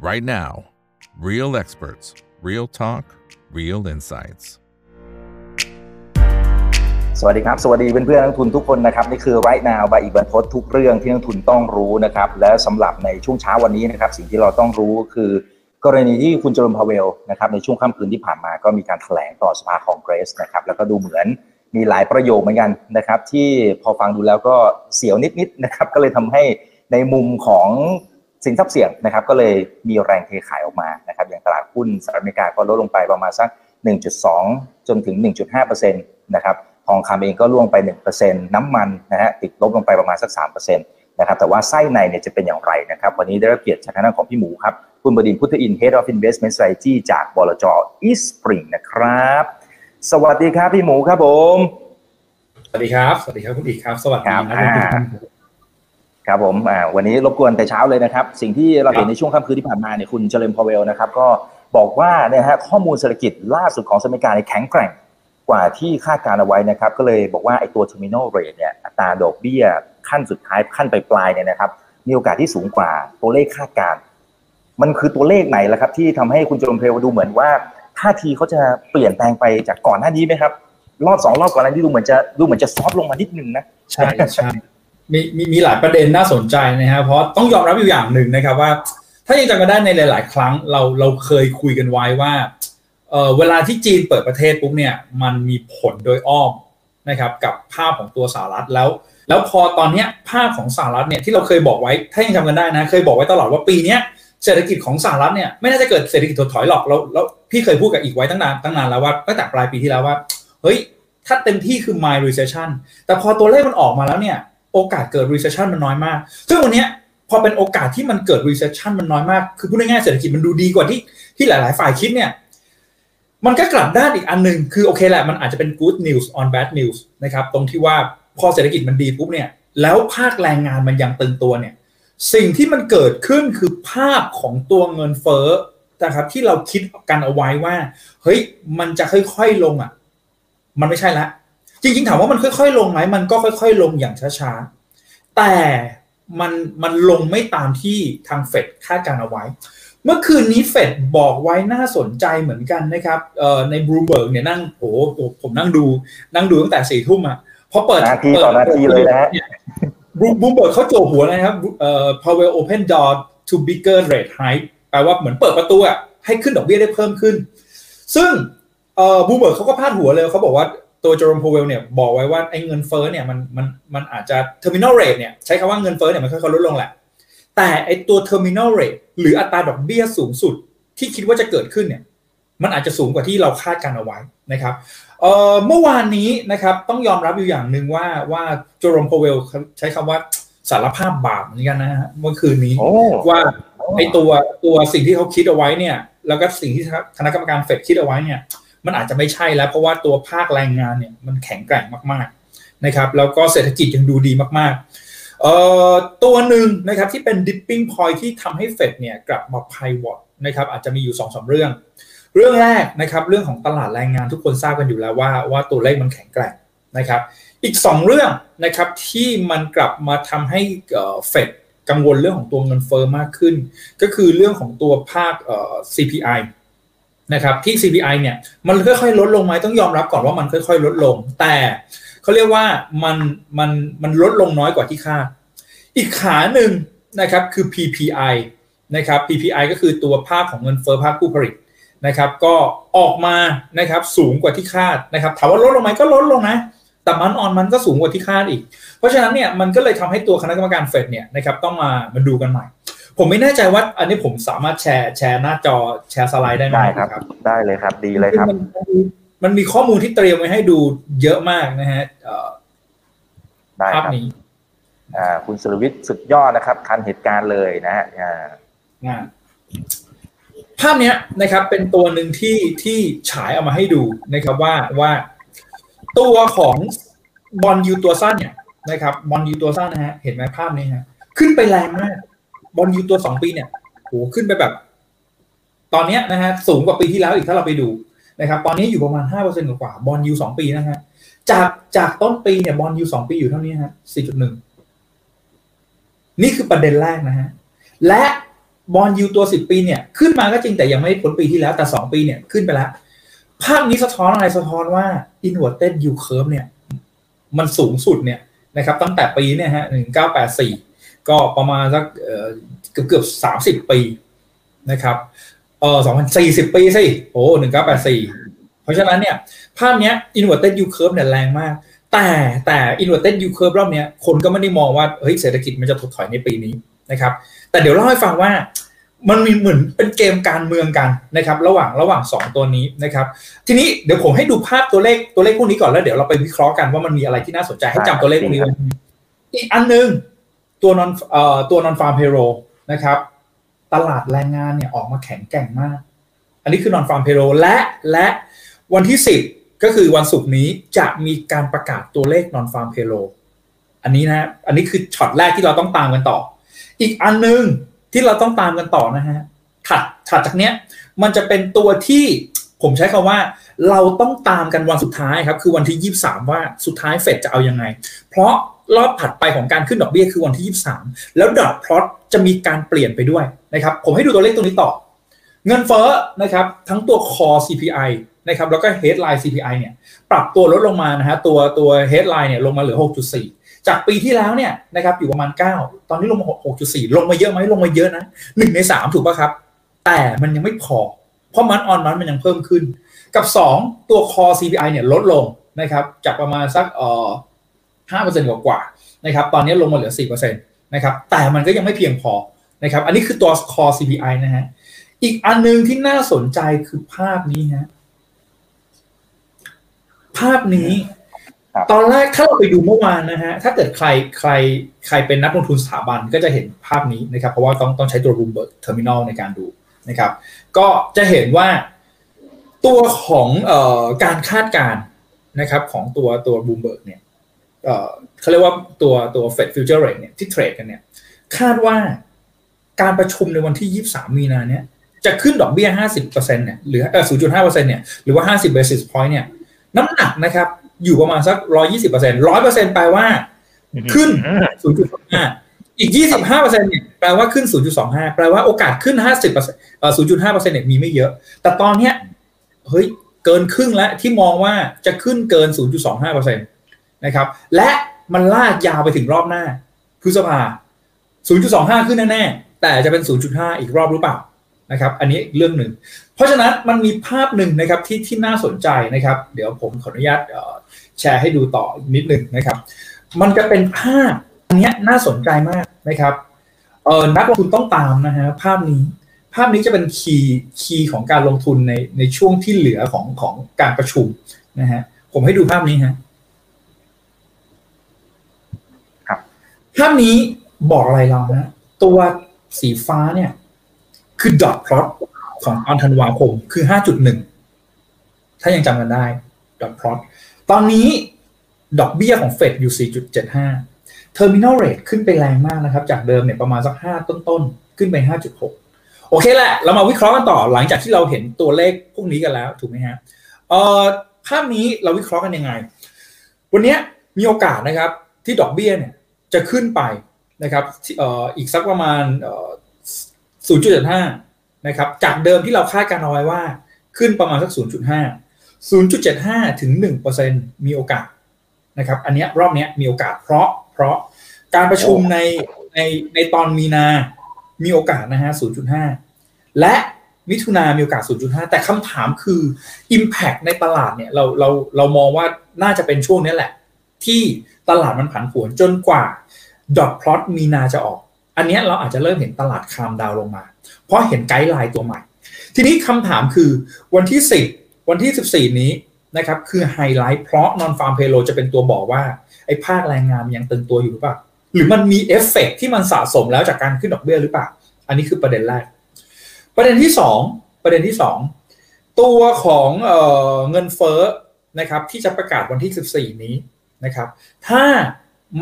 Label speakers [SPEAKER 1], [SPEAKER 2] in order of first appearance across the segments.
[SPEAKER 1] right now. Real experts, real talk, real insights.
[SPEAKER 2] สวัสดีครับ สวัสดีเพื่อนๆนักทุนทุกคนนะครับ นี่คือ right now บอีกบรรพททุกเรื่องที่นักทุนต้องรู้นะครับ และสำหรับในช่วงเช้าวันนี้นะครับ สิ่งที่เราต้องรู้คือกรณีที่คุณโจมพาเวลนะครับในช่วงค่ำคืนที่ผ่านมาก็มีการแถลงต่อสภาคองเกรสนะครับแล้วก็ดูเหมือนมีหลายประโยคเหมือนกันนะครับ ที่พอฟังดูแล้วก็เสียวนิดๆนะครับ ก็เลยทำให้ในมุมของ สินทรัพย์เสี่ยงนะครับก็เลยมีแรงเทขายออกมานะครับอย่างตลาดหุ้นสหรัฐอเมริกาก็ลดลงไปประมาณสัก 1.2 จนถึง 1.5%นะครับทองคำเองก็ร่วงไป 1%น้ำมันนะฮะติดลบลงไปประมาณสัก 3%นะครับแต่ว่าไส้ในเนี่ยจะเป็นอย่างไรนะครับวันนี้ได้รับเกียรติจากทางด้านของพี่หมูครับคุณบดินทร์พุทธอิน Head of Investment Strategy จากบลจ East Spring นะครับ สวัสดีครับพี่หมูครับผม
[SPEAKER 3] สวัสดีครับ สวัสดีครับคุณอีกครับ สวัสดี
[SPEAKER 2] ครับ
[SPEAKER 3] นะ
[SPEAKER 2] อ่า ครับผมอ่าวันนี้รบกวนแต่เช้าเลยนะครับ สิ่งที่เราเห็นในช่วงค่ำคืนที่ผ่านมาเนี่ยคุณเจริญพาวเวลนะครับ ก็บอกว่าเนี่ยฮะข้อมูลเศรษฐกิจล่าสุดของสหรัฐอเมริกาในยแข็งแกร่งกว่าที่คาดการณ์เอาไว้นะครับ ก็เลยบอกว่าไอ้ตัว terminal rate เนี่ยอัตราดอกเบี้ยขั้นสุดท้ายขั้นปลายๆเนี่ยนะครับ มีโอกาสที่สูงกว่าตัวเลขคาดการณ์มันคือตัวเลขไหนล่ะครับ ที่ทำให้คุณเจริญพาวเวลดูเหมือนว่าท่าทีเขาจะเปลี่ยนแปลงไปจากก่อนหน้านี้ไหมครับรอบสองรอบก่อนหน้านี้ดูเหมือนจะดูเหมือนจะซอฟต์ลงมานิดนึงนะ
[SPEAKER 3] ใช่ใช่ มีมีมีหลายประเด็นน่าสนใจนะฮะเพราะต้องยอมรับอยู่อย่างหนึ่งนะครับว่า ถ้ายังจำกันได้ในหลาย ๆ ครั้งเราเราเคยคุยกันไว้ว่าเออเวลาที่จีนเปิดประเทศปุ๊บเนี่ยมันมีผลโดยอ้อมนะครับกับภาพของตัวสหรัฐแล้ว แล้วพอตอนนี้ภาพของสหรัฐเนี่ยที่เราเคยบอกไว้ถ้ายังจำกันได้นะเคยบอกไว้ตลอดว่าปีนี้เศรษฐกิจของสหรัฐเนี่ยไม่น่าจะเกิดเศรษฐกิจถดถอยหรอกแล้วแล้วพี่เคยพูดกับอีกไว้ตั้งนานตั้งนานแล้วว่าตั้งแต่ปลายปีที่แล้วว่าเฮ้ยถ้าเต็มที่คือ mild recession แต่พอตัวเลขมันออกมาแล้วเนี่ย โอกาสเกิด recession มันน้อยมาก ซึ่งวันนี้พอเป็นโอกาสที่มันเกิด recession มันน้อยมาก คือพูดง่ายๆเศรษฐกิจมันดูดีกว่าที่ที่หลาย ๆ ฝ่ายคิดเนี่ย มันก็กลับด้านอีกอันหนึ่งคือโอเคแหละ มันอาจจะเป็น good news on bad news นะครับ ตรงที่ว่าพอเศรษฐกิจมันดีปุ๊บเนี่ย แล้วภาคแรงงานมันยังตึงตัวเนี่ย สิ่งที่มันเกิดขึ้นคือภาพของตัวเงินเฟ้อนะครับที่เราคิดกันเอาไว้ว่า เฮ้ย มันจะค่อยๆลงอะ มันไม่ใช่ละ จริงๆถามว่ามันค่อยๆ ลงไหมมันก็ค่อย ๆ ลงอย่างช้าๆ แต่มันมันลงไม่ตามที่ทางเฟดคาดการเอาไว้ เมื่อคืนนี้เฟดบอกไว้น่าสนใจเหมือนกันนะครับเอ่อในบรูเบิร์กเนี่ยนั่งโอ้โหผมนั่งดูนั่งดูตั้งแต่สี่ทุ่มอะพอเปิด
[SPEAKER 2] นาที
[SPEAKER 3] ปิด
[SPEAKER 2] ต่อนาทีเลยนะฮะ
[SPEAKER 3] Bloom Bloomberg เขาจั่วหัวเลยนะครับเอ่อ Powell open door to bigger rate hike แปลว่าเหมือนเปิดประตูอะให้ขึ้นดอกเบี้ยได้เพิ่มขึ้น ซึ่งเอ่อบูเบิร์กเขาก็พาดหัวเลยเขาบอกว่า ตัวเจอโรมโพเวลเนี่ยบอกไว้ว่าไอ้เงินเฟ้อเนี่ยมันมันมันอาจจะ terminal rate เนี่ยใช้คำว่าเงินเฟ้อเนี่ยมันค่อยๆลดลงแหละ แต่ไอ้ตัว terminal rate หรืออัตราดอกเบี้ยสูงสุดที่คิดว่าจะเกิดขึ้นเนี่ยมันอาจจะสูงกว่าที่เราคาดการเอาไว้นะครับเอ่อเมื่อวานนี้นะครับต้องยอมรับอยู่อย่างหนึ่งว่าว่าจอร์มโพเวลใช้คำว่าสารภาพบาปเหมือนกันนะฮะเมื่อคืนนี้
[SPEAKER 2] โอ้
[SPEAKER 3] ว่าไอตัวตัวสิ่งที่เขาคิดเอาไว้เนี่ยแล้วก็สิ่งที่คณะกรรมการเฟดคิดเอาไว้เนี่ย มันอาจจะไม่ใช่แล้ว เพราะว่าตัวภาคแรงงานเนี่ยมันแข็งแกร่งมากๆนะครับ แล้วก็เศรษฐกิจยังดูดีมากๆเอ่อตัวหนึ่งนะครับที่เป็น dipping point ที่ทำให้เฟดเนี่ยกลับมา pivot นะครับอาจจะมีอยู่2อสเรื่อง เรื่องแรกนะครับเรื่องของตลาดแรงงานทุกคนทราบกันอยู่แล้วว่าว่าตัวเลขมันแข็งแกร่งนะครับอีก 2 เรื่องนะครับที่มันกลับมาทำให้เฟดกังวลเรื่องของตัวเงินเฟอ้อมากขึ้น ก็คือเรื่องของตัวภาค CPI นะครับที่ CPI เนี่ยมันค่อยๆลดลงไหมต้องยอมรับก่อนว่ามันค่อยๆ ลดลง แต่เขาเรียกว่ามันมันมันลดลงน้อยกว่าที่คาดอีกขาหนึ่งนะครับคือ PPI นะครับ PPI ก็คือตัวภาคของเงินเฟอ้อภาคผู้ผลิตนะครับก็ออกมานะครับสูงกว่าที่คาดนะครับถามว่าลดลงไหมก็ลดลงนะ แต่มันออนมันก็สูงกว่าที่คาดอีก เพราะฉะนั้นเนี่ยมันก็เลยทำให้ตัวคณะกรรมการเฟดเนี่ยนะครับต้องมามาดูกันใหม่ ผมไม่แน่ใจว่า อันนี้ผมสามารถแชร์แชร์หน้าจอแชร์สไลด์ได้ไหม
[SPEAKER 2] ได้ครับ ได้เลยครับ ดีเลยครับ
[SPEAKER 3] มันมันมีมันมีข้อมูลที่เตรียมไว้ให้ดูเยอะมากนะฮะเอ่อ
[SPEAKER 2] ได้
[SPEAKER 3] ภาพ
[SPEAKER 2] ครับ
[SPEAKER 3] นี้
[SPEAKER 2] อ่าคุณสุรวิทย์สุดยอดนะครับ ทันเหตุการณ์เลยนะฮะอ่า
[SPEAKER 3] อ่าภาพเนี้ยนะครับ เป็นตัวหนึ่งที่ที่ฉายเอามาให้ดูนะครับว่าว่าตัวของบอลยูตัวสั้นเนี่ยนะครับบอลยูตัวสั้นนะฮะเห็นไหมภาพนี้ฮะขึ้นไปแรงมาก บอลยูตัวสองปีเนี่ยโหขึ้นไปแบบ ตอนเนี้ยนะฮะสูงกว่าปีที่แล้วอีกถ้าเราไปดูนะครับ ตอนนี้อยู่ประมาณห้าเปอร์เซ็นต์กว่าบอลยูสองปีนะฮะจากจากต้นปีเนี่ยบอลยูสองปีอยู่เท่านี้ฮะสี่จุดหนึ่งนี่คือประเด็นแรกนะฮะและบอลยูตัว10ปีเนี่ยขึ้นมาก็จริงแต่ยังไม่พ้นปีที่แล้วแต่2ปีเนี่ยขึ้นไปแล้ว ภาพนี้สะท้อนอะไรสะท้อนว่า inverted yield curve เนี่ย มันสูงสุดเนี่ยนะครับ ตั้งแต่ปีเนี่ยฮะ1984ก็ปดสี่ ระมาณสักเกือบเกือบสามสิบปีนะครับเออสองพันสี่สิบปีสิโอ้หนึ่งเก้าแปดสี่เพราะฉะนั้นเนี่ย ภาพเนี้ย inverted yield curve เนี่ยแรงมาก แต่แต่ inverted yield curve รอบเนี้ยคนก็ไม่ได้มองว่าเฮ้ยเศรษฐกิจมันจะถดถอยในปีนี้นะครับ แต่เดี๋ยวเล่าให้ฟังว่ามันมีเหมือนเป็นเกมการเมืองกันนะครับ ระหว่างระหว่าง 2 ตัวนี้นะครับ ทีนี้เดี๋ยวผมให้ดูภาพตัวเลขตัวเลขพวกนี้ก่อนแล้วเดี๋ยวเราไปวิเคราะห์กันว่ามันมีอะไรที่น่าสนใจให้จำตัวเลขพวกนี้ไว้อีกอันนึง ตัว non เอ่อตัว non-farm payroll นะครับ ตลาดแรงงานเนี่ยออกมาแข็งแกร่งมาก อันนี้คือ non-farm payroll และและวันที่ 10 ก็คือวันศุกร์นี้จะมีการประกาศตัวเลข non-farm payroll อันนี้นะอันนี้คือช็อตแรกที่เราต้องตามกันต่อ อีกอันนึงที่เราต้องตามกันต่อนะฮะถัดถัดจากเนี้ยมันจะเป็นตัวที่ผมใช้คำว่า เราต้องตามกันวันสุดท้ายครับ คือวันที่ 23 ว่าสุดท้ายเฟดจะเอายังไง เพราะ รอบถัดไปของการขึ้นดอกเบี้ยคือวันที่ 23 แล้วดอทพลอตจะมีการเปลี่ยนไปด้วยนะครับ ผมให้ดูตัวเลขตรงนี้ต่อ เงินเฟ้อนะครับ ทั้งตัว core CPI นะครับ แล้วก็ headline CPI เนี่ย ปรับตัวลดลงมานะฮะ ตัวตัว headline เนี่ยลงมาเหลือ 6.4 จากปีที่แล้วเนี่ยนะครับอยู่ประมาณ 9 ตอนนี้ลงมา 6.4 ลงมาเยอะไหมลงมาเยอะนะหนึ่งใน 3 ถูกป่ะครับ แต่มันยังไม่พอ เพราะมันออนมันมันยังเพิ่มขึ้น กับ 2 ตัว core CPI เนี่ยลดลงนะครับ จากประมาณสักเอ่อ 5%กว่ากว่านะครับตอนนี้ลงมาเหลือ4%นะครับแต่มันก็ยังไม่เพียงพอนะครับอันนี้คือตัว core CPI นะฮะอีกอันนึงที่น่าสนใจคือภาพนี้ฮะภาพนี้ตอนแรกถ้าเราไปดูเมื่อวานนะฮะถ้าเกิดใครใครใครเป็นนักลงทุนสถาบันก็จะเห็นภาพนี้นะครับเพราะว่าต้องต้องใช้ตัว Bloomberg Terminal ในการดูนะครับ ก็จะเห็นว่าตัวของเอ่อการคาดการณ์นะครับของตัวตัว Bloomberg เนี่ย เขาเรียกว่าตัวตัว Fed Future Rate เนี่ยที่เทรดกันเนี่ยคาดว่าการประชุมในวันที่ 23 มีนาเนี่ยจะขึ้นดอกเบี้ย 50%เนี่ยหรือเออ0.5%เนี่ยหรือว่า 50 basis point เนี่ยน้ำหนักนะครับ อยู่ประมาณสัก 120% 100%แปลว่าขึ้น 0.25 อีก 25%เนี่ยแปลว่าขึ้น 0.25 แปลว่าโอกาสขึ้น 50%เอ่อ0.5%เนี่ยมีไม่เยอะ แต่ตอนเนี้ยเฮ้ยเกินครึ่งแล้วที่มองว่าจะขึ้นเกิน 0.25% นะครับ และมันลากยาวไปถึงรอบหน้าพฤษภา 0.25 ขึ้นแน่ๆ แต่จะเป็น 0.5 อีกรอบหรือเปล่านะครับ อันนี้เรื่องหนึ่ง เพราะฉะนั้นมันมีภาพหนึ่งนะครับที่ที่น่าสนใจนะครับ เดี๋ยวผมขออนุญาตแชร์ให้ดูต่อนิดหนึ่งนะครับ มันจะเป็นภาพอันนี้น่าสนใจมากนะครับเออนักลงทุนต้องตามนะฮะภาพนี้ ภาพนี้จะเป็น key key ของการลงทุนในในช่วงที่เหลือของของการประชุมนะฮะผมให้ดูภาพนี้ฮะ ภาพนี้บอกอะไรเรานะ ตัวสีฟ้าเนี่ย คือ dot plot ของตอนธันวาคมคือ5.1ถ้ายังจำกันได้ดอทพลอตตอนนี้ดอกเบี้ยของเฟดอยู่ 4.75 Terminal Rate ขึ้นไปแรงมากนะครับ จากเดิมเนี่ยประมาณสัก 5 ต้นๆ ขึ้นไป 5.6 โอเคแหละ เรามาวิเคราะห์กันต่อหลังจากที่เราเห็นตัวเลขพวกนี้กันแล้ว ถูกไหมฮะเอ่อภาพนี้เราวิเคราะห์กันยังไง วันนี้มีโอกาสนะครับที่ดอกเบี้ยเนี่ย จะขึ้นไปนะครับอีกสักประมาณ 0.75 นะครับ จากเดิมที่เราคาดการเอาไว้ว่าขึ้นประมาณสัก 0.5 0.75 ถึง 1%มีโอกาสนะครับ อันนี้รอบนี้มีโอกาสเพราะเพราะการประชุมในในในตอนมีนามีโอกาสนะฮะ 0.5 และมิถุนามีโอกาส 0.5 แต่คำถามคือ Impact ในตลาดเนี่ยเราเราเรามองว่าน่าจะเป็นช่วงนี้แหละ ที่ตลาดมันผันผวนจนกว่าdot plot มีนาจะออก อันนี้เราอาจจะเริ่มเห็นตลาด calm down ลงมา เพราะเห็น guideline ตัวใหม่ ทีนี้คำถามคือวันที่ 10 วันที่ 14 นี้นะครับคือไฮไลท์เพราะ non-farm payroll จะเป็นตัวบอกว่า ไอ้ภาคแรงงานยังตึงตัวอยู่หรือเปล่า หรือมันมีเอฟเฟกที่มันสะสมแล้วจากการขึ้นดอกเบี้ยหรือเปล่า อันนี้คือประเด็นแรก ประเด็นที่ 2 ประเด็นที่ 2 ตัวของเออเงินเฟ้อนะครับที่จะประกาศวันที่ 14 นี้ นะครับ ถ้า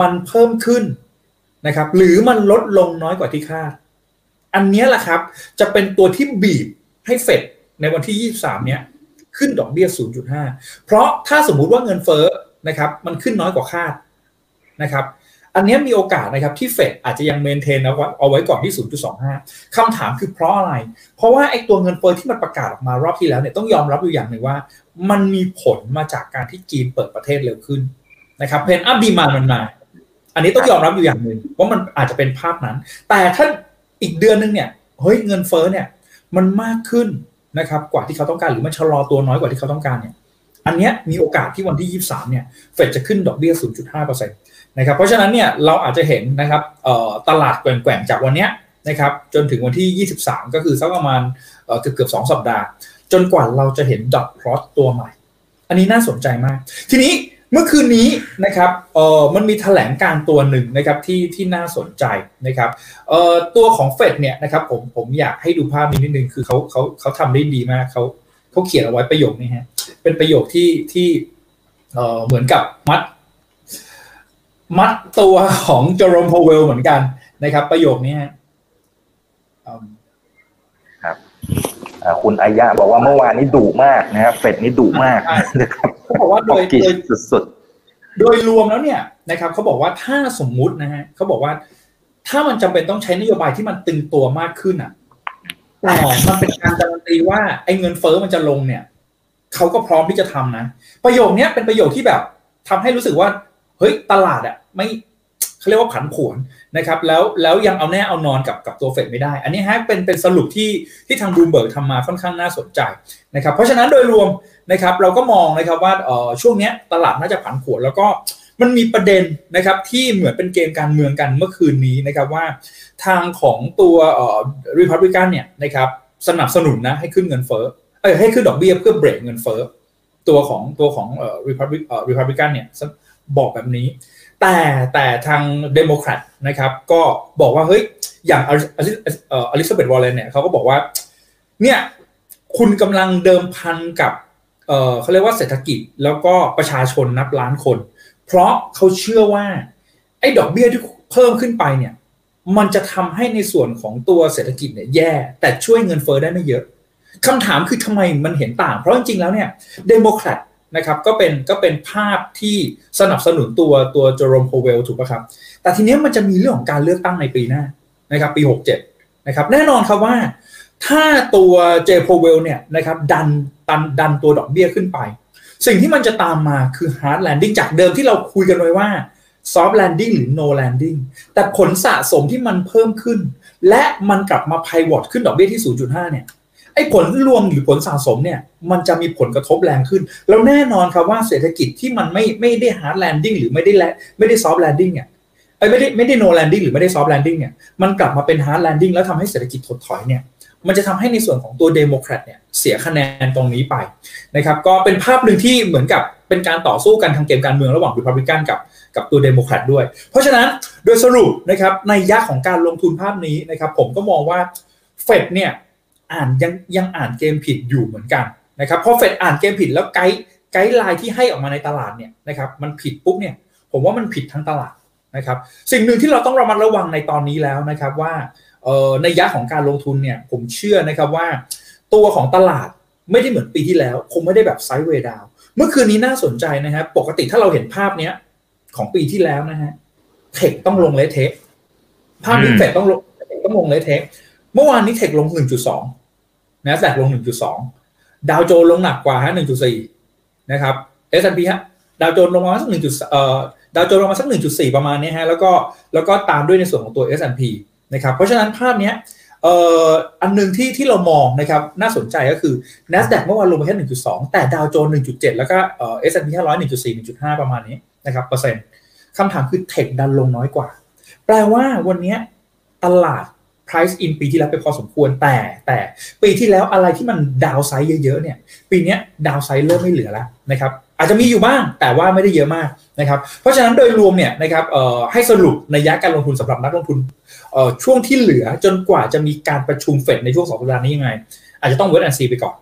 [SPEAKER 3] มันเพิ่มขึ้นนะครับ หรือมันลดลงน้อยกว่าที่คาด อันนี้แหละครับ จะเป็นตัวที่บีบให้เฟดในวันที่ 23 เนี้ยขึ้นดอกเบี้ย 0.5 เพราะถ้าสมมุติว่าเงินเฟ้อนะครับ มันขึ้นน้อยกว่าคาดนะครับ อันนี้มีโอกาสนะครับที่เฟดอาจจะยังเมนเทนเอาไว้ก่อนที่ 0.25 คำถามคือเพราะอะไร เพราะว่าไอ้ตัวเงินเฟ้อที่มันประกาศออกมารอบที่แล้วเนี่ยต้องยอมรับอยู่อย่างหนึ่งว่า มันมีผลมาจากการที่จีนเปิดประเทศเร็วขึ้น นะครับเพนอัพดีมามันมา อันนี้ต้องยอมรับอยู่อย่างหนึ่งว่ามันอาจจะเป็นภาพนั้น แต่ถ้าอีกเดือนนึงเนี่ยเฮ้ยเงินเฟ้อเนี่ย มันมากขึ้นนะครับ กว่าที่เขาต้องการหรือมันชะลอตัวน้อยกว่าที่เขาต้องการเนี่ย อันนี้มีโอกาสที่วันที่ 23 เนี่ยเฟดจะขึ้นดอกเบี้ย 0.5%นะครับเพราะฉะนั้นเนี่ยเราอาจจะเห็นนะครับตลาดแกว่งๆจากวันนี้นะครับจนถึงวันที่ 23 ก็คือสักประมาณเกือบเกือบ2สัปดาห์ จนกว่าเราจะเห็นดอทพลอตตัวใหม่ อันนี้น่าสนใจมาก ทีนี้ เมื่อคืนนี้นะครับเออมันมีแถลงการตัวหนึ่งนะครับที่ที่น่าสนใจนะครับเออตัวของเฟดเนี่ยนะครับผมผมอยากให้ดูภาพนี้นิดนึงคือเขาเขาเขาทำได้ดีมากเขาเขาเขียนเอาไว้ประโยคนี้ฮะเป็นประโยคที่ที่เออเหมือนกับมัด มัดตัวของจอร์มพาวเวลเหมือนกันนะครับ ประโยคนี้ฮะ
[SPEAKER 2] ครับคุณอายาบอกว่าเมื่อวานนี้ดุมากนะครับเฟดนี่ดุมากนะครับ
[SPEAKER 3] บอกว่าโดย
[SPEAKER 2] โดยสุด
[SPEAKER 3] โดยรวมแล้วเนี่ยนะครับเขาบอกว่าถ้าสมมุตินะฮะเขาบอกว่า ถ้ามันจำเป็นต้องใช้นโยบายที่มันตึงตัวมากขึ้นอะแต่มันเป็นการการันตีว่าไอ้เงินเฟอ้อมันจะลงเนี่ยเขาก็พร้อมที่จะทำนะประโยคนี้เป็นประโยคที่แบบทำให้รู้สึกว่าเฮ้ยตลาดอะไม่เขาเรียกว่าผันผวนนะครับ แล้วแล้วยังเอาแน่เอานอนกับกับตัวเฟดไม่ได้ อันนี้ฮะเป็นเป็นสรุปที่ที่ทางบูมเบิร์กทำมาค่อนข้างน่าสนใจนะครับ เพราะฉะนั้นโดยรวม นะครับเราก็มองนะครับว่าเออช่วงนี้ตลาดน่าจะผันผวนแล้วก็มันมีประเด็นนะครับที่เหมือนเป็นเกมการเมืองกันเมื่อคืนนี้นะครับว่าทางของตัวริพับลิกันเนี่ยนะครับสนับสนุนนะให้ขึ้นเงินเฟ้อเอ้ให้ขึ้นดอกเบี้ยเพื่อเบรกเงินเฟ้อตัวของตัวของริพับลิเอ่อริพับลิกันเนี่ยบอกแบบนี้ แต่แต่ทางเดโมแครตนะครับก็บอกว่าเฮ้ยอย่างอลิซาเบธวอร์เรนเนี่ยเขาก็บอกว่าเนี่ยคุณกำลังเดิมพันกับ เขาเรียกว่าเศรษฐกิจแล้วก็ประชาชนนับล้านคน เพราะเขาเชื่อว่าไอ้ดอกเบี้ยที่เพิ่มขึ้นไปเนี่ย มันจะทำให้ในส่วนของตัวเศรษฐกิจเนี่ยแย่ แต่ช่วยเงินเฟ้อได้ไม่เยอะคำถามคือทำไมมันเห็นต่าง เพราะจริงๆแล้วเนี่ยเดโมแครตนะครับก็เป็นก็เป็นภาพที่สนับสนุนตัวตัวเจอโรมโพเวลถูกป่ะครับ แต่ทีนี้มันจะมีเรื่องของการเลือกตั้งในปีหน้านะครับปี 67นะครับแน่นอนครับว่าถ้าตัวเจโพเวลเนี่ยนะครับดัน ดันดันตัวดอกเบี้ยขึ้นไป สิ่งที่มันจะตามมาคือ hard landing จากเดิมที่เราคุยกันไว้ว่า soft landing หรือ no landingแต่ผลสะสมที่มันเพิ่มขึ้น และมันกลับมา pivot ขึ้นดอกเบี้ยที่ 0.5 เนี่ยไอ้ผลรวมหรือผลสะสมเนี่ยมันจะมีผลกระทบแรงขึ้น แล้วแน่นอนครับว่าเศรษฐกิจที่มันไม่ไม่ได้ hard landing หรือไม่ได้แลไม่ได้ soft landing เนี่ยไอ้ไม่ได้ไม่ได้ no landing หรือไม่ได้ soft landing เนี่ยมันกลับมาเป็น hard landing แล้วทำให้เศรษฐกิจถดถอยเนี่ยมันจะทำให้ในส่วนของตัวเดโมแครตเนี่ย เสียคะแนนตรงนี้ไปนะครับก็เป็นภาพหนึ่งที่เหมือนกับเป็นการต่อสู้กันทางเกมการเมืองระหว่างริพับลิกันกับกับตัวเดโมแครตด้วย เพราะฉะนั้นโดยสรุปนะครับในนัยยะของการลงทุนภาพนี้นะครับผมก็มองว่าเฟดเนี่ยอ่านยังยังอ่านเกมผิดอยู่เหมือนกันนะครับพอเฟดอ่านเกมผิดแล้ว guide guideline ที่ให้ออกมาในตลาดเนี่ยนะครับมันผิดปุ๊บเนี่ยผมว่ามันผิดทั้งตลาดนะครับสิ่งหนึ่งที่เราต้องระมัดระวังในตอนนี้แล้วนะครับว่าในนัยยะของการลงทุนเนี่ยผมเชื่อนะครับว่า ตัวของตลาดไม่ได้เหมือนปีที่แล้ว คงไม่ได้แบบ sideway downเมื่อคืนนี้น่าสนใจนะครับ ปกติถ้าเราเห็นภาพเนี้ย ของปีที่แล้วนะฮะเทคต้องลงเลเทคภาพนี้เทคต้องลงต้องลงเลเทคเมื่อวานนี้เทคลง 1.2นะแสกลง 1.2 ดาวโจนลงหนักกว่าฮะ1.4 นะครับ S&P ฮะดาวโจนลงมาสัก1จุดเอ่อดาวโจนลงมาสัก 1.4 ประมาณนี้ฮะแล้วก็แล้วก็ตามด้วยในส่วนของตัว S&P นะครับ เพราะฉะนั้นภาพนี้เอ่อ อันหนึ่งที่ที่เรามองนะครับน่าสนใจก็คือ NASDAQ เมื่อวานลงมาแค่ 1.2 แต่ดาวโจนส์1.7 แล้วก็เอ่อ S&P 500 1.4 1.5ประมาณนี้นะครับเปอร์เซ็นต์คำถามคือเทคดันลงน้อยกว่า แปลว่าวันนี้ตลาด price in ปีที่แล้วไปพอสมควรแต่แต่ปีที่แล้วอะไรที่มันดาวไซด์เยอะๆเนี่ย ปีนี้ดาวไซด์เริ่มไม่เหลือแล้วนะครับ อาจจะมีอยู่บ้างแต่ว่าไม่ได้เยอะมากนะครับเพราะฉะนั้นโดยรวมเนี่ยนะครับให้สรุปในยะการลงทุนสำหรับนักลงทุนช่วงที่เหลือจนกว่าจะมีการประชุมเฟดในช่วงสองสัปดาห์นี้ยังไง อาจจะต้อง wait and see ไปก่อน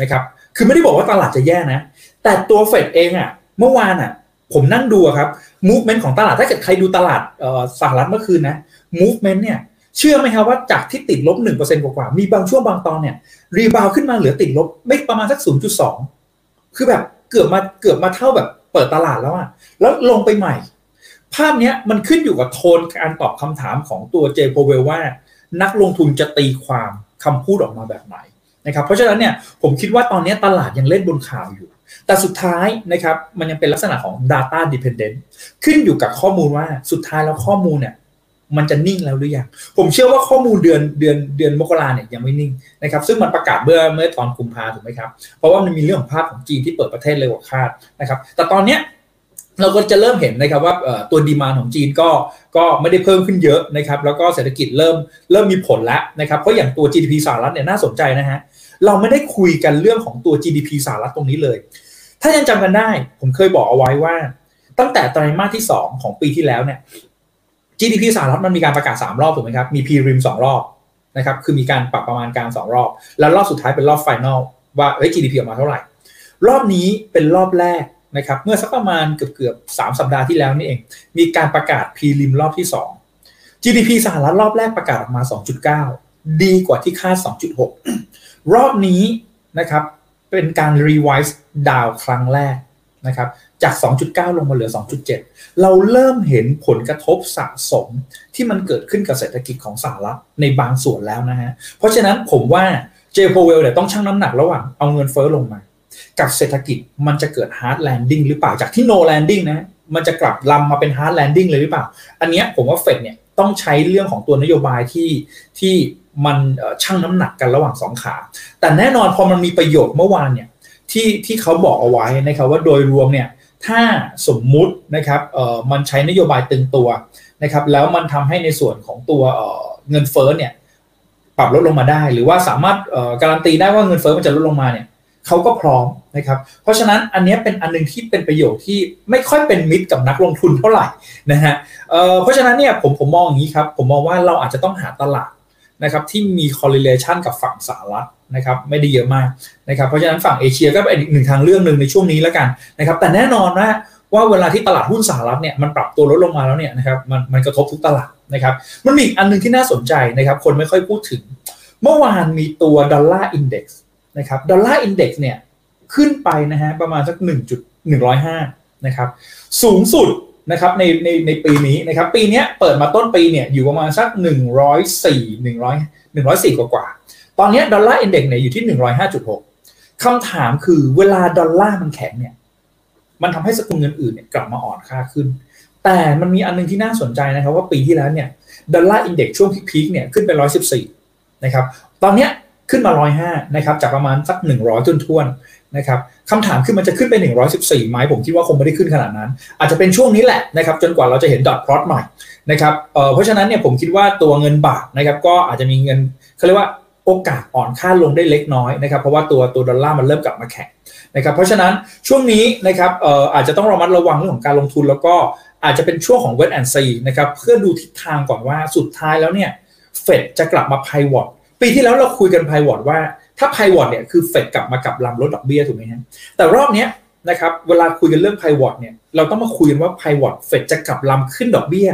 [SPEAKER 3] นะครับคือไม่ได้บอกว่าตลาดจะแย่นะ แต่ตัวเฟดเองอะ่ะเมื่อวานอะผมนั่งดูครับ movement ของตลาดถ้าเกิดใครดูตลาดสหรัฐเมื่อคืนนะ movement เนี่ยเชื่อไหมครับว่าจากที่ติดลบหนึ่งเปอร์เซ็นต์กว่ามีบางช่วงบางตอนเนี่ย rebound ขึ้นมาเหลือติดลบไม่ประมาณสักศูนย์จุดสองคือแบบ เกือบมาเกือบมาเท่าแบบเปิดตลาดแล้วอะแล้วลงไปใหม่ ภาพเนี้ยมันขึ้นอยู่กับโทนการตอบคำถามของตัวเจโพเวลว่า นักลงทุนจะตีความคำพูดออกมาแบบไหนนะครับ เพราะฉะนั้นเนี่ยผมคิดว่าตอนนี้ตลาดยังเล่นบนข่าวอยู่ แต่สุดท้ายนะครับมันยังเป็นลักษณะของ data dependent ขึ้นอยู่กับข้อมูลว่าสุดท้ายแล้วข้อมูลเนี่ย มันจะนิ่งแล้วหรือยัง ผมเชื่อว่าข้อมูลเดือนเดือนเดือนมกราเนี่ยยังไม่นิ่งนะครับซึ่งมันประกาศเมื่อเมื่อตอนกุมภาถูกไหมครับเพราะว่ามันมีเรื่องของภาพของจีนที่เปิดประเทศเร็วกว่าคาดนะครับแต่ตอนเนี้ยเราก็จะเริ่มเห็นนะครับว่าตัวดีมาของจีนก็ก็ไม่ได้เพิ่มขึ้นเยอะนะครับแล้วก็เศรษฐกิจเริ่มเริ่มมีผลแล้วนะครับเพราะอย่างตัว GDP สหรัฐเนี่ยน่าสนใจนะฮะเราไม่ได้คุยกันเรื่องของตัว GDP สหรัฐตรงนี้เลย ถ้ายังจำกันได้ผมเคยบอกเอาไว้ว่า ตั้งแต่ไตรมาสที่ 2 ของปีที่แล้วเนี่ย GDP สหรัฐมันมีการประกาศ 3 รอบถูกไหมครับ มี p r i m 2 รอบนะครับ คือมีการปรับประมาณการ 2 รอบ แล้วรอบสุดท้ายเป็นรอบไฟแนลว่าเฮ้ย GDP ออกมาเท่าไหร่ รอบนี้เป็นรอบแรกนะครับ เมื่อสักประมาณเกือบเกือบสสัปดาห์ที่แล้วนี่เอง มีการประกาศ p r i m รอบที่ 2 GDP สหรัฐรอบแรกประกาศออกมา 2.9 ดีกว่าที่คาด 2.6 รอบนี้นะครับ เป็นการรีไวซ์ดาวครั้งแรก นะครับจาก 2.9 ลงมาเหลือ 2.7 เราเริ่มเห็นผลกระทบสะสมที่มันเกิดขึ้นกับเศรษฐกิจของสหรัฐในบางส่วนแล้วนะฮะเพราะฉะนั้นผมว่าเจโพเวลเนี่ยต้องชั่งน้ำหนักระหว่างเอาเงินเฟ้อลงมา กับเศรษฐกิจมันจะเกิด hard landing หรือเปล่าจากที่ no landing นะมันจะกลับลำมาเป็น hard landing เลยหรือเปล่า อันนี้ผมว่าเฟดเนี่ยต้องใช้เรื่องของตัวนโยบายที่ที่มันชั่งน้ำหนักกันระหว่างสองขา แต่แน่นอนพอมันมีประโยชน์เมื่อวานเนี่ย ที่ที่เขาบอกเอาไว้นะครับว่าโดยรวมเนี่ยถ้าสมมุตินะครับเอ่อมันใช้นโยบายตึงตัวนะครับแล้วมันทำให้ในส่วนของตัวเอ่อเงินเฟ้อเนี่ยปรับลดลงมาได้ หรือว่าสามารถเอ่อการันตีได้ว่าเงินเฟ้อมันจะลดลงมาเนี่ยเขาก็พร้อมนะครับ เพราะฉะนั้นอันนี้เป็นอันนึงที่เป็นประโยชน์ที่ไม่ค่อยเป็นมิตรกับนักลงทุนเท่าไหร่นะฮะเอ่อเพราะฉะนั้นเนี่ยผมผมมองอย่างนี้ครับ ผมมองว่าเราอาจจะต้องหาตลาดนะครับที่มี correlation กับฝั่งสหรัฐ นะครับไม่ได้เยอะมากนะครับเพราะฉะนั้นฝั่งเอเชียก็เป็นอีกหนึ่งทางเรื่องหนึ่งในช่วงนี้แล้วกันนะครับแต่แน่นอนนะว่าเวลาที่ตลาดหุ้นสหรัฐเนี่ยมันปรับตัวลดลงมาแล้วเนี่ยนะครับมันมันกระทบทุกตลาดนะครับมันมีอีกอันนึงที่น่าสนใจนะครับคนไม่ค่อยพูดถึง เมื่อวานมีตัว dollar index นะครับ dollar index เนี่ยขึ้นไปนะฮะประมาณสัก1.105นะครับสูงสุดนะครับในในในปีนี้นะครับปีนี้เปิดมาต้นปีเนี่ยอยู่ประมาณสัก 104 100 104 กว่ากว่า ตอนนี้ dollar index เนี่ยอยู่ที่105.6คำถามคือเวลาดอลลาร์มันแข็งเนี่ย มันทำให้สกุลเงินอื่นเนี่ยกลับมาอ่อนค่าขึ้น แต่มันมีอันนึงที่น่าสนใจนะครับ ว่าปีที่แล้วเนี่ยดอลลาร์ index ช่วง peak เนี่ยขึ้นไป114นะครับ ตอนเนี้ยขึ้นมา105นะครับ จากประมาณสัก100ทุนทวนนะครับคำถามคือมันจะขึ้นไป 114ไหมผมคิดว่าคงไม่ได้ขึ้นขนาดนั้น อาจจะเป็นช่วงนี้แหละนะครับจนกว่าเราจะเห็น dot plot ใหม่นะครับเพราะฉะนั้นเนี่ยผมคิดว่าตัวเงินบาทนะครับก็อาจจะมีเงินเขาเรียกว่า โอกาสอ่อนค่าลงได้เล็กน้อยนะครับเพราะว่าตัวตัวดอลลาร์มันเริ่มกลับมาแข็งนะครับเพราะฉะนั้นช่วงนี้นะครับอาจจะต้องระมัดระวังเรื่องของการลงทุน แล้วก็อาจจะเป็นช่วงของ wait and see นะครับเพื่อดูทิศทางก่อนว่าสุดท้ายแล้วเนี่ยเฟดจะกลับมา pivot ปีที่แล้วเราคุยกัน pivot ว่าถ้า pivot เนี่ยคือเฟดกลับมากลับลำลดดอกเบี้ยถูกไหมฮะแต่รอบนี้นะครับเวลาคุยกันเรื่อง pivot เนี่ยเราต้องมาคุยกันว่า pivot เฟดจะกลับลำขึ้นดอกเบี้ย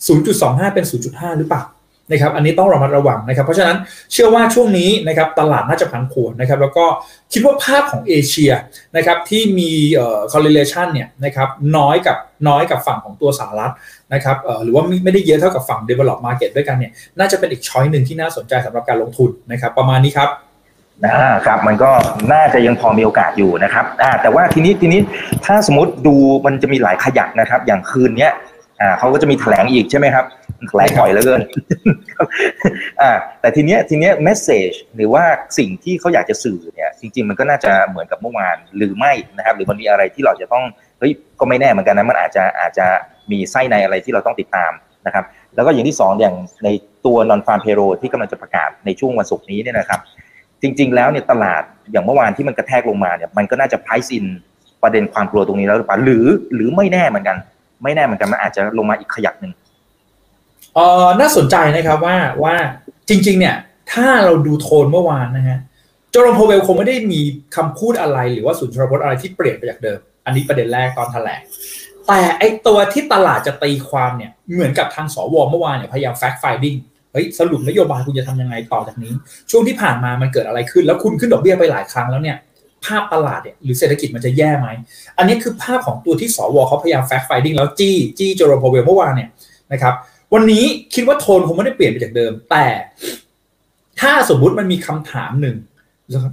[SPEAKER 3] 0.25 เป็น 0.5 หรือเปล่า นะครับอันนี้ต้องระมัดระวังนะครับ เพราะฉะนั้นเชื่อว่าช่วงนี้นะครับตลาดน่าจะผันผวนนะครับ แล้วก็คิดว่าภาพของเอเชียนะครับที่มีเอ่อ correlation เนี่ยนะครับน้อยกับน้อยกับฝั่งของตัวสหรัฐนะครับเอ่อหรือว่าไม่ได้เยอะเท่ากับฝั่ง develop market ด้วยกันเนี่ยน่าจะเป็นอีกช้อยหนึ่งที่น่าสนใจสำหรับการลงทุนนะครับ ประมาณนี้ครับ
[SPEAKER 2] นะครับมันก็น่าจะยังพอมีโอกาสอยู่นะครับอ่าแต่ว่าทีนี้ทีนี้ถ้าสมมติดูมันจะมีหลายขยักนะครับ อย่างคืนเนี้ย อ่าเขาก็จะมีแถลงอีกใช่ไหมครับหลายบ่อยเหลือเกินอ่าแต่ทีเนี้ยทีเนี้ยเมสเซจหรือว่าสิ่งที่เขาอยากจะสื่อเนี่ยจริง ๆ มันก็น่าจะเหมือนกับเมื่อวานหรือไม่นะครับ หรือมันมีอะไรที่เราจะต้องเฮ้ยก็ไม่แน่เหมือนกันนะมันอาจจะอาจจะมีไส้ในอะไรที่เราต้องติดตามนะครับ แล้วก็อย่างที่สองอย่างในตัวนอนฟาร์มเพโรที่กำลังจะประกาศในช่วงวันศุกร์นี้เนี่ยนะครับ จริง ๆ แล้วเนี่ยตลาดอย่างเมื่อวานที่มันกระแทกลงมาเนี่ยมันก็น่าจะ price in ประเด็นความกลัวตรงนี้แล้วหรือเปล่าหรือหรือไม่แน่เหมือนกัน ไม่แน่เหมือนกันมันอาจจะลงมาอีกขยักหนึ่ง
[SPEAKER 3] เออน่าสนใจนะครับว่าว่าจริง ๆ เนี่ย ถ้าเราดูโทนเมื่อวานนะฮะโจรมโพเวลคงไม่ได้มีคำพูดอะไรหรือว่าสุนทรพจน์อะไรที่เปลี่ยนไปจากเดิม อันนี้ประเด็นแรกตอนแถลงแต่ไอตัวที่ตลาดจะตีความเนี่ยเหมือนกับทางสวเมื่อวานเนี่ยพยายาม fact findingเฮ้ยสรุปนโยบายคุณจะทำยังไงต่อจากนี้ ช่วงที่ผ่านมามันเกิดอะไรขึ้น แล้วคุณขึ้นดอกเบี้ยไปหลายครั้งแล้วเนี่ย ภาพตลาดเนี่ยหรือเศรษฐกิจมันจะแย่ไหม อันนี้คือภาพของตัวที่สวเขาพยายาม fact finding แล้วจี้จี้เจอโรม พาวเวลล์เมื่อวานเนี่ยนะครับ วันนี้คิดว่าโทนคงไม่ได้เปลี่ยนไปจากเดิม แต่ ถ้าสมมุติมันมีคำถามหนึ่ง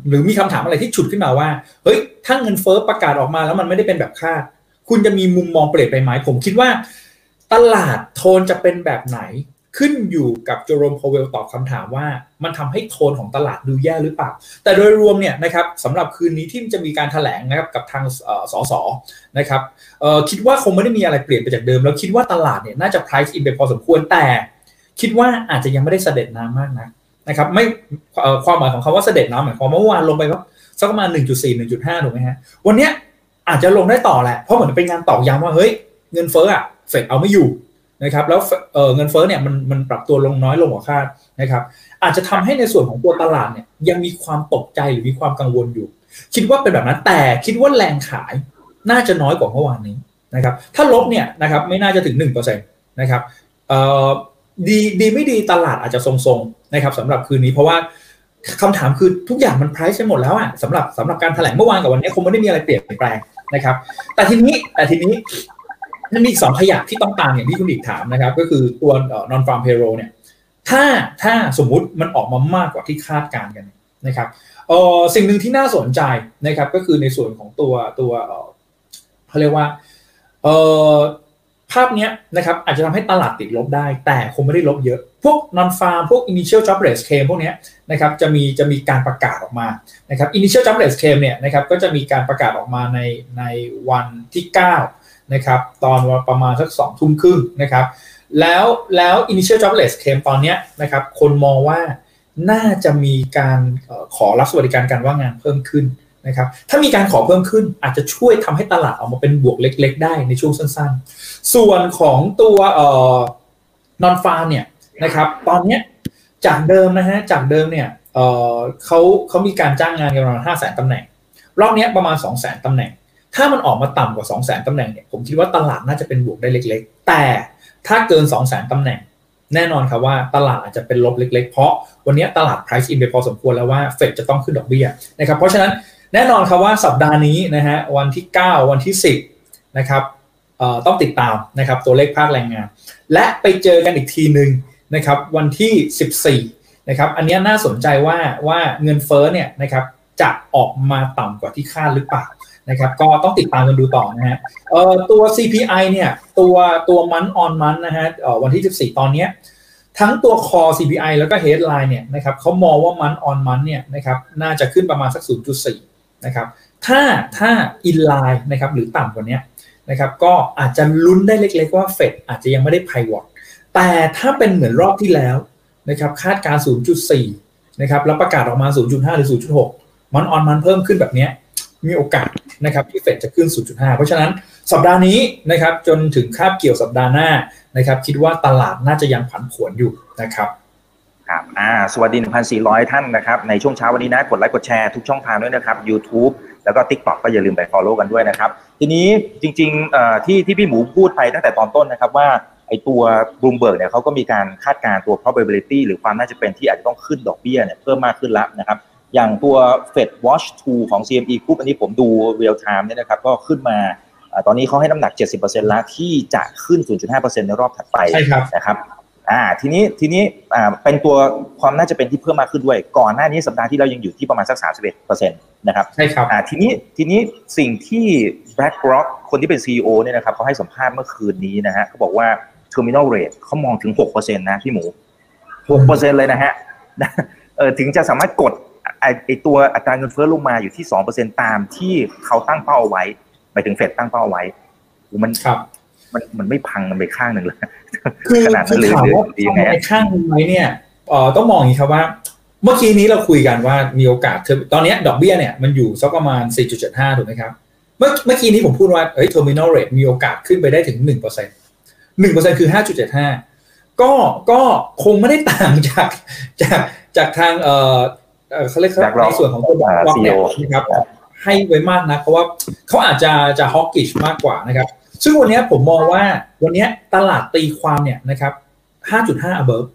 [SPEAKER 3] หรือมีคำถามอะไรที่ผุดขึ้นมาว่า เฮ้ย ถ้าเงินเฟ้อประกาศออกมาแล้วมันไม่ได้เป็นแบบคาด คุณจะมีมุมมองเปลี่ยนไปไหมผมคิดว่า ตลาดโทนจะเป็นแบบไหน ขึ้นอยู่กับโจโรมพเวลตอบคำถามว่า มันทำให้โทนของตลาดดูแย่หรือเปล่า แต่โดยรวมเนี่ยนะครับสำหรับคืนนี้ที่จะมีการถแถลงนะครับกับทางสสนะครับคิดว่าคงไม่ได้มีอะไรเปลี่ยนไปจากเดิม แล้วคิดว่าตลาดเนี่ยน่าจะ price in ไปพอสมควรแต่ คิดว่าอาจจะยังไม่ได้เสด็จน้ำมากนะนะครับไม่ความหมายของคาว่าเสด็จน้ำหมายความว่าเมื่อวานลงไปสักประมาณ 1.4 1.5ถูกไหมฮะวันนี้อาจจะลงได้ต่อแหละเพราะเหมือนเป็นงานตอกย้ำว่าเฮ้ยเงินเฟ้ออะเฟดเอาไม่อยู่ นะครับแล้วเงินเฟ้อเนี่ยมันมันปรับตัวลงน้อยลงกว่าคาดนะครับ อาจจะทำให้ในส่วนของตัวตลาดเนี่ยยังมีความตกใจหรือมีความกังวลอยู่ คิดว่าเป็นแบบนั้นแต่คิดว่าแรงขายน่าจะน้อยกว่าเมื่อวานนี้นะครับ ถ้าลบเนี่ยนะครับไม่น่าจะถึง1%นะครับดีดีไม่ดีตลาดอาจจะทรงๆนะครับสำหรับคืนนี้เพราะว่าคำถามคือทุกอย่างมันไพรซ์ไปหมดแล้วอะสำหรับสำหรับการแถลงเมื่อวานกับวันนี้คงไม่ได้มีอะไรเปลี่ยนแปลงนะครับ แต่ทีนี้แต่ทีนี้ มันมีสองขยะที่ต้องตามอย่างที่คุณอีกถามนะครับ ก็คือตัวนอนฟาร์มเพโรเนี่ยถ้าถ้าสมมุติมันออกมามากกว่าที่คาดการกันนะครับเออสิ่งหนึ่งที่น่าสนใจนะครับก็คือในส่วนของตัวตัวเขาเรียกว่าเออภาพนี้นะครับอาจจะทำให้ตลาดติดลบได้ แต่คงไม่ได้ลบเยอะ พวก non farm พวก initial jobless claim พวกนี้นะครับจะมีจะมีการประกาศออกมานะครับ initial jobless claim เนี่ยนะครับก็จะมีการประกาศออกมาในในวันที่ 9 นะครับตอนประมาณสักสองทุ่มครึ่งนะครับแล้วแล้ว initial jobless claim ตอนนี้นะครับคนมองว่าน่าจะมีการขอรับสวัสดิการการว่างงานเพิ่มขึ้นนะครับถ้ามีการขอเพิ่มขึ้นอาจจะช่วยทำให้ตลาดออกมาเป็นบวกเล็ก ๆ ได้ในช่วงสั้นๆ ส่วนของตัวนอนฟาร์เนี่ยนะครับตอนนี้จากเดิมนะฮะจากเดิมเนี่ยเเขาเขามีการจ้างงานกันประมาณห้าแสนตำแหน่ง รอบนี้ประมาณ2องแสนตำแหน่ง ถ้ามันออกมาต่ำกว่า2องแสนตำแหน่งเนี่ยผมคิดว่าตลาดน่าจะเป็นบวกได้เล็ก ๆ แต่ถ้าเกิน2องแสนตำแหน่ง แน่นอนครับว่าตลาดอาจจะเป็นลบเล็ก ๆ เพราะวันนี้ตลาด price in ไปพอสมควรแล้วว่าเฟดจะต้องขึ้นดอกเบี้ยนะครับเพราะฉะนั้นแน่นอนครับว่าสัปดาห์นี้นะฮะวันที่ 9 วันที่ 10นะครับต้องติดตามนะครับตัวเลขภาคแรงงาน และไปเจอกันอีกทีหนึ่งนะครับวันที่ 14นะครับอันนี้น่าสนใจว่าว่าเงินเฟ้อเนี่ยนะครับจะออกมาต่ำกว่าที่คาดหรือเปล่า นะครับก็ต้องติดตามกันดูต่อนะฮะตัว CPI เนี่ยตัวตัวมันออนมันนะฮะวันที่ 14 ตอนนี้ทั้งตัว core CPI แล้วก็ headline เนี่ยนะครับเขามองว่ามันออนมันเนี่ยนะครับน่าจะขึ้นประมาณสัก 0.4 นะครับถ้าถ้า inline นะครับหรือต่ำกว่านี้นะครับก็อาจจะลุ้นได้เล็กๆว่าเฟดอาจจะยังไม่ได้ไพวอตแต่ถ้าเป็นเหมือนรอบที่แล้วนะครับคาดการ 0.4 นะครับแล้วประกาศออกมา 0.5 หรือ 0.6 มันออนมันเพิ่มขึ้นแบบนี้ มีโอกาสนะครับที่เฟดจะขึ้น 0.5 เพราะฉะนั้นสัปดาห์นี้นะครับจนถึงคาบเกี่ยวสัปดาห์หน้านะครับคิดว่าตลาดน่าจะยังผันผวนอยู่นะครับ
[SPEAKER 2] ครับอ่าสวัสดี 1,400 ท่านนะครับในช่วงเช้าวันนี้นะกดไลค์กดแชร์ทุกช่องทางด้วยนะครับ YouTube แล้วก็ TikTok ก็อย่าลืมไป Follow กันด้วยนะครับ ทีนี้จริงๆที่ที่พี่หมูพูดไปตั้งแต่ตอนต้นนะครับว่าไอตัวบลูมเบิร์กเนี่ยเขาก็มีการคาดการณ์ตัว probability หรือความน่าจะเป็นที่อาจจะต้องขึ้นดอกเบี้ยเนี่ยเพิ่มมากขึ้นแล้วนะครับ อย่างตัว FedWatch Tool ของ CME Group อันนี้ผมดู real time เนี่ยนะครับก็ขึ้นมาตอนนี้เขาให้น้ำหนัก 70%แล้วที่จะขึ้น 0.5%ในรอบถัดไปนะครับอ่าทีนี้ทีนี้อ่าเป็นตัวความน่าจะเป็นที่เพิ่มมากขึ้นด้วย ก่อนหน้านี้สัปดาห์ที่เรายังอยู่ที่ประมาณสัก 31เปอร์เซ็นต์นะครับ
[SPEAKER 3] ใช่ครับ
[SPEAKER 2] อ่าทีนี้ทีนี้สิ่งที่ BlackRock คนที่เป็น CEO เนี่ยนะครับเขาให้สัมภาษณ์เมื่อคืนนี้นะฮะเขาบอกว่า terminal rate เขามองถึง 6%นะพี่หมู 6%เลยนะฮะเออถึงจะสามารถกด ไอไอตัวอัตราเงินเฟ้อลงมาอยู่ที่2%ตามที่เขาตั้งเป้าเอาไว้หมายถึงเฟดตั้งเป้าเอาไว้มันมันมันไม่พังมันไปข้างหนึ่งเลย
[SPEAKER 3] คือขนาดนั้นเลยถามว่าพังไปข้างหนึ่งไหมเนี่ยเอ่อต้องมองอย่างนี้ครับว่า เมื่อกี้นี้เราคุยกันว่ามีโอกาสตอนนี้ดอกเบี้ยเนี่ยมันอยู่สักประมาณ 4.75 ถูกไหมครับ เมื่อเมื่อกี้นี้ผมพูดว่าเฮ้ย terminal rate มีโอกาสขึ้นไปได้ถึง 1% 1%คือ 5.75 ก็ก็คงไม่ได้ต่างจากจากจากทางเอ่อ เขาเรียกในส่วนของตัวบอกว่านะครับให้ไว้มากนะเพราะว่าเขาอาจจะจะฮอกกิชมากกว่านะครับซึ่งวันนี้ผมมองว่าวันนี้ตลาดตีความเนี่ยนะครับ 5.5 above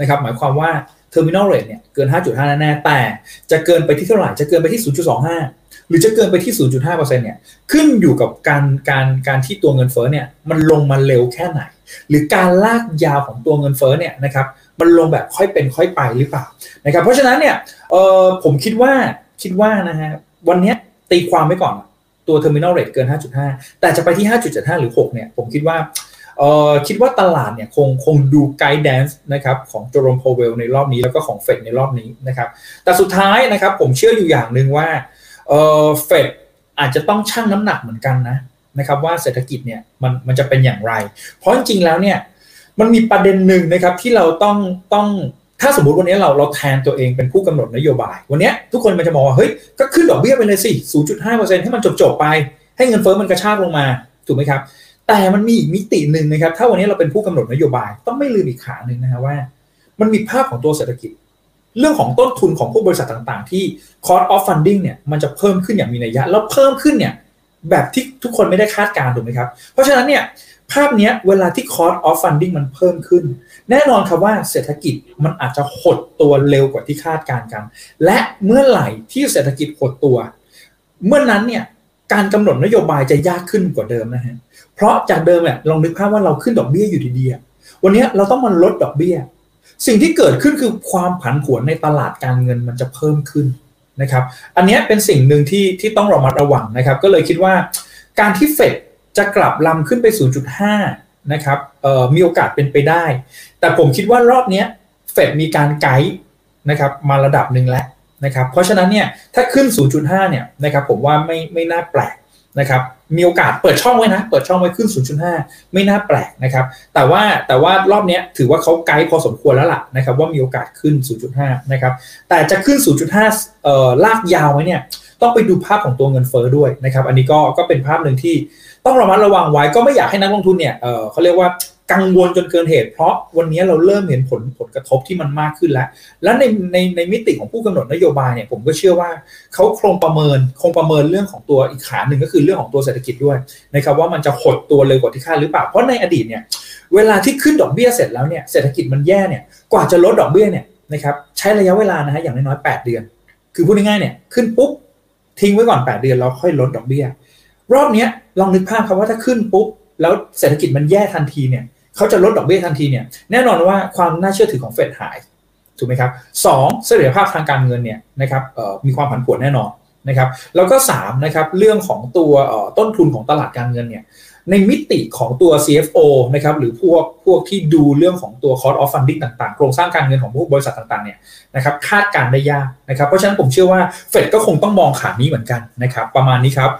[SPEAKER 3] นะครับหมายความว่า terminal rate เนี่ยเกิน 5.5 แน่ๆแต่จะเกินไปที่เท่าไหร่ จะเกินไปที่ 0.25 หรือจะเกินไปที่ 0.5%เนี่ยขึ้นอยู่กับการการการที่ตัวเงินเฟ้อเนี่ยมันลงมาเร็วแค่ไหน หรือการลากยาวของตัวเงินเฟ้อเนี่ยนะครับมันลงแบบค่อยเป็นค่อยไปหรือเปล่านะครับเพราะฉะนั้นเนี่ยเออผมคิดว่าคิดว่านะฮะวันนี้ตีความไว้ก่อนตัว terminal rate เกิน 5.5 แต่จะไปที่ 5.75 หรือ 6 เนี่ย ผมคิดว่าเออคิดว่าตลาดเนี่ยคงคงดู guidance นะครับของโจรมโพเวลในรอบนี้แล้วก็ของเฟดในรอบนี้นะครับแต่สุดท้ายนะครับผมเชื่ออยู่อย่างหนึ่งว่าเออเฟดอาจจะต้องชั่งน้ำหนักเหมือนกันนะ นะครับว่าเศรษฐกิจเนี่ยมันมันจะเป็นอย่างไร เพราะจริงๆแล้วเนี่ยมันมีประเด็นหนึ่งนะครับที่เราต้องต้องถ้าสมมติวันนี้เราเราแทนตัวเองเป็นผู้กำหนดนโยบาย วันนี้ทุกคนมันจะมองว่าเฮ้ยก็ขึ้นดอกเบี้ยไปเลยสิ 0.5%ให้มันจบๆไป ให้เงินเฟ้อมันกระชากลงมาถูกไหมครับ แต่มันมีอีกมิติหนึ่งนะครับ ถ้าวันนี้เราเป็นผู้กำหนดนโยบายต้องไม่ลืมอีกขาหนึ่งนะฮะว่า มันมีภาพของตัวเศรษฐกิจ เรื่องของต้นทุนของพวกบริษัทต่างๆ ที่ cost of funding เนี่ยมันจะเพิ่มขึ้นอย่างมีนัยยะแล้วเพิ่มขึ้นเนี่ย แบบที่ทุกคนไม่ได้คาดการถูกไหมครับ เพราะฉะนั้นเนี่ยภาพนี้เวลาที่ cost of funding มันเพิ่มขึ้น แน่นอนครับว่าเศรษฐกิจมันอาจจะหดตัวเร็วกว่าที่คาดการกัน และเมื่อไหร่ที่เศรษฐกิจหดตัว เมื่อนั้นเนี่ยการกำหนดนโยบายจะยากขึ้นกว่าเดิมนะฮะเพราะจากเดิมเนี่ยลองนึกภาพว่าเราขึ้นดอกเบี้ยอยู่ดีๆวันนี้เราต้องมาลดดอกเบี้ย สิ่งที่เกิดขึ้นคือความผันผวนในตลาดการเงินมันจะเพิ่มขึ้น นะครับอันนี้เป็นสิ่งหนึ่งที่ที่ต้องระมัดระวังนะครับ ก็เลยคิดว่าการที่เฟดจะกลับลำขึ้นไป 0.5 นะครับมีโอกาสเป็นไปได้ แต่ผมคิดว่ารอบนี้เฟดมีการไกด์นะครับมาระดับหนึ่งแล้วนะครับเพราะฉะนั้นเนี่ยถ้าขึ้น 0.5 เนี่ยนะครับผมว่าไม่ไม่น่าแปลกนะครับ มีโอกาสเปิดช่องไว้นะ เปิดช่องไว้ขึ้น 0.5 ไม่น่าแปลกนะครับ แต่ว่าแต่ว่ารอบนี้ถือว่าเขาไกด์พอสมควรแล้วล่ะนะครับว่ามีโอกาสขึ้น 0.5 นะครับ แต่จะขึ้น 0.5เอ่อลากยาวไว้เนี่ยต้องไปดูภาพของตัวเงินเฟ้อด้วยนะครับ อันนี้ก็ก็เป็นภาพหนึ่งที่ต้องระมัดระวังไว้ก็ไม่อยากให้นักลงทุนเนี่ยเออเขาเรียกว่า กังวลจนเกินเหตุ เพราะวันนี้เราเริ่มเห็นผลผลกระทบที่มันมากขึ้นแล้ว และในในในมิติของผู้กำหนดนโยบายเนี่ยผมก็เชื่อว่าเขาคงประเมินคงประเมินเรื่องของตัวอีกขาหนึ่งก็คือเรื่องของตัวเศรษฐกิจด้วยนะครับว่ามันจะหดตัวเร็วกว่าที่คาดหรือเปล่าเพราะในอดีตเนี่ยเวลาที่ขึ้นดอกเบี้ยเสร็จแล้วเนี่ยเศรษฐกิจมันแย่เนี่ยกว่าจะลดดอกเบี้ยเนี่ยนะครับใช้ระยะเวลานะฮะอย่างน้อยๆ8เดือน คือพูดง่ายๆเนี่ยขึ้นปุ๊บทิ้งไว้ก่อน 8 เดือนแล้วค่อยลดดอกเบี้ย รอบนี้ลองนึกภาพครับว่าถ้าขึ้นปุ๊บแล้วเศรษฐกิจมันแย่ทันทีเนี่ย เขาจะลดดอกเบี้ยทันทีเนี่ยแน่นอนว่าความน่าเชื่อถือของเฟดหายถูกไหมครับสองเสถียรภาพทางการเงินเนี่ยนะครับมีความผันผวนแน่นอนนะครับแล้วก็3นะครับเรื่องของตัวต้นทุนของตลาดการเงินเนี่ยในมิติของตัว CFO นะครับหรือพวกพวกที่ดูเรื่องของตัว cost of funding ต่างๆ โครงสร้างการเงินของพวกบริษัทต่างๆเนี่ยนะครับคาดการได้ยากนะครับเพราะฉะนั้นผมเชื่อว่าเฟดก็คงต้องมองขานี้เหมือนกันนะครับประมาณนี้ครับ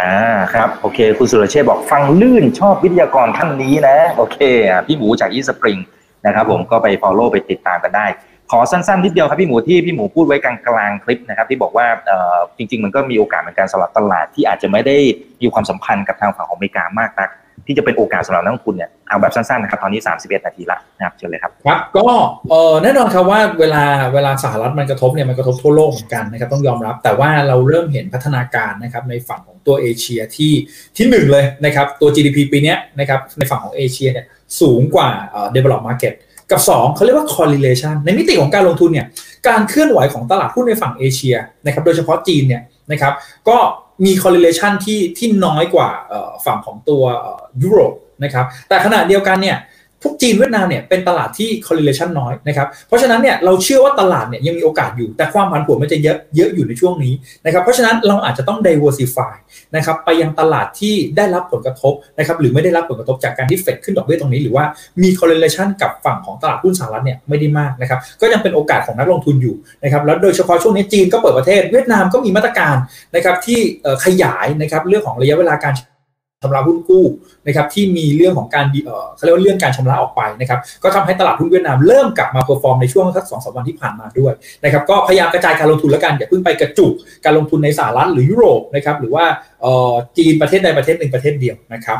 [SPEAKER 2] อ่าครับโอเคคุณสุรเชษบอกฟังลื่นชอบวิทยากรท่านนี้นะ โอเคอะพี่หมูจากอีสปริงนะครับผมก็ไป follow ไปติดตามกันได้ ขอสั้นๆนิดเดียวครับพี่หมูที่พี่หมูพูดไว้กลางๆคลิปนะครับ ที่บอกว่าเอ่อจริง ๆ มันก็มีโอกาสเหมือนกันสำหรับตลาดที่อาจจะไม่ได้มีความสัมพันธ์กับทางฝั่งของอเมริกามากนัก ที่จะเป็นโอกาสสำหรับนักลงทุนเนี่ยเอาแบบสั้นๆนะครับตอนนี้ 31 นาทีละนะครับเชิญเลยครับ
[SPEAKER 3] ครับก็เออแน่นอนครับว่าเวลาเวลาสหรัฐมันกระทบเนี่ยมันกระทบทั่วโลกเหมือนกันนะครับต้องยอมรับ แต่ว่าเราเริ่มเห็นพัฒนาการนะครับในฝั่งของตัวเอเชียที่ที่หนึ่งเลยนะครับตัว GDP ปีนี้นะครับในฝั่งของเอเชียเนี่ยสูงกว่าเอ่อ develop market กับ 2เขาเรียกว่า correlation ในมิติของการลงทุนเนี่ยการเคลื่อนไหวของตลาดหุ้นในฝั่งเอเชียนะครับโดยเฉพาะจีนเนี่ยนะครับก็ มี correlation ที่ที่น้อยกว่าฝั่งของตัวยุโรปนะครับ แต่ขณะเดียวกันเนี่ย พวกจีนเวียดนามเนี่ยเป็นตลาดที่ correlation น้อยนะครับเพราะฉะนั้นเนี่ยเราเชื่อว่าตลาดเนี่ยยังมีโอกาสอยู่ แต่ความผันผวนมันจะเยอะเยอะอยู่ในช่วงนี้นะครับเพราะฉะนั้นเราอาจจะต้อง diversify นะครับไปยังตลาดที่ได้รับผลกระทบนะครับหรือไม่ได้รับผลกระทบจากการที่เฟดขึ้นดอกเบี้ยตรงนี้ หรือว่ามี correlation กับฝั่งของตลาดหุ้นสหรัฐเนี่ยไม่ได้มากนะครับก็ยังเป็นโอกาสของนักลงทุนอยู่นะครับแล้วโดยเฉพาะช่วงนี้จีนก็เปิดประเทศเวียดนามก็มีมาตรการนะครับที่ขยายนะครับเรื่องของระยะเวลาการ ชำระหุ้นกู้นะครับที่มีเรื่องของการเออเขาเรียกว่าเรื่องการชำระออกไปนะครับก็ทำให้ตลาดหุ้นเวียดนามเริ่มกลับมา perform ในช่วงสักสองสามวันที่ผ่านมาด้วยนะครับก็พยายามกระจายการลงทุนแล้วกันอย่าเพิ่งไปกระจุกการลงทุนในสหรัฐหรือยุโรปนะครับหรือว่าเออจีนประเทศใดประเทศหนึ่งประเทศเดียวนะครับ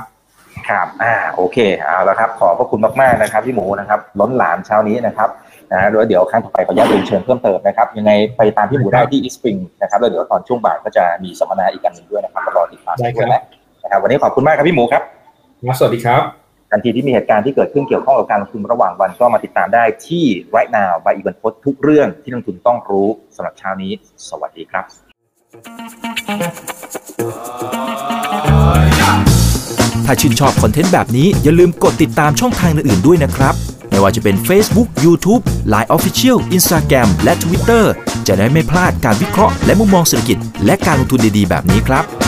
[SPEAKER 2] ครับอ่าโอเคเอาละครับขอบพระคุณมากๆนะครับพี่หมูนะครับล้นหลามเช้านี้นะครับนะแล้วเดี๋ยวครั้งต่อไปขออนุญาตเรียนเชิญเพิ่มเติมนะครับยังไงไปตามพี่หมูได้ที่อีสปริงนะครับแล้วเดี๋ยวตอนช่วงบ่ายก็จะมีสัมมนาอีกอันหนึ่งด้วยนะครับรอติดตามด้วยนะนะครับ วันนี้ขอบคุณมากครับพี่หมูครับ
[SPEAKER 3] สวัสดีครับ
[SPEAKER 4] ทันทีที่มีเหตุการณ์ที่เกิดขึ้นเกี่ยวข้องกับการลงทุนระหว่างวันก็มาติดตามได้ที่ right now บายอีกบันพดทุกเรื่องที่นักลงทุนต้องรู้สำหรับเช้านี้ สวัสดีครับ
[SPEAKER 2] ถ้าชื่นชอบคอนเทนต์แบบนี้อย่าลืมกดติดตามช่องทางอื่นๆด้วยนะครับ ไม่ว่าจะเป็น Facebook, YouTube, Line Official, Instagram และ Twitter จะได้ไม่พลาดการวิเคราะห์และมุมมองเศรษฐกิจ และการลงทุนดีๆ แบบนี้ครับ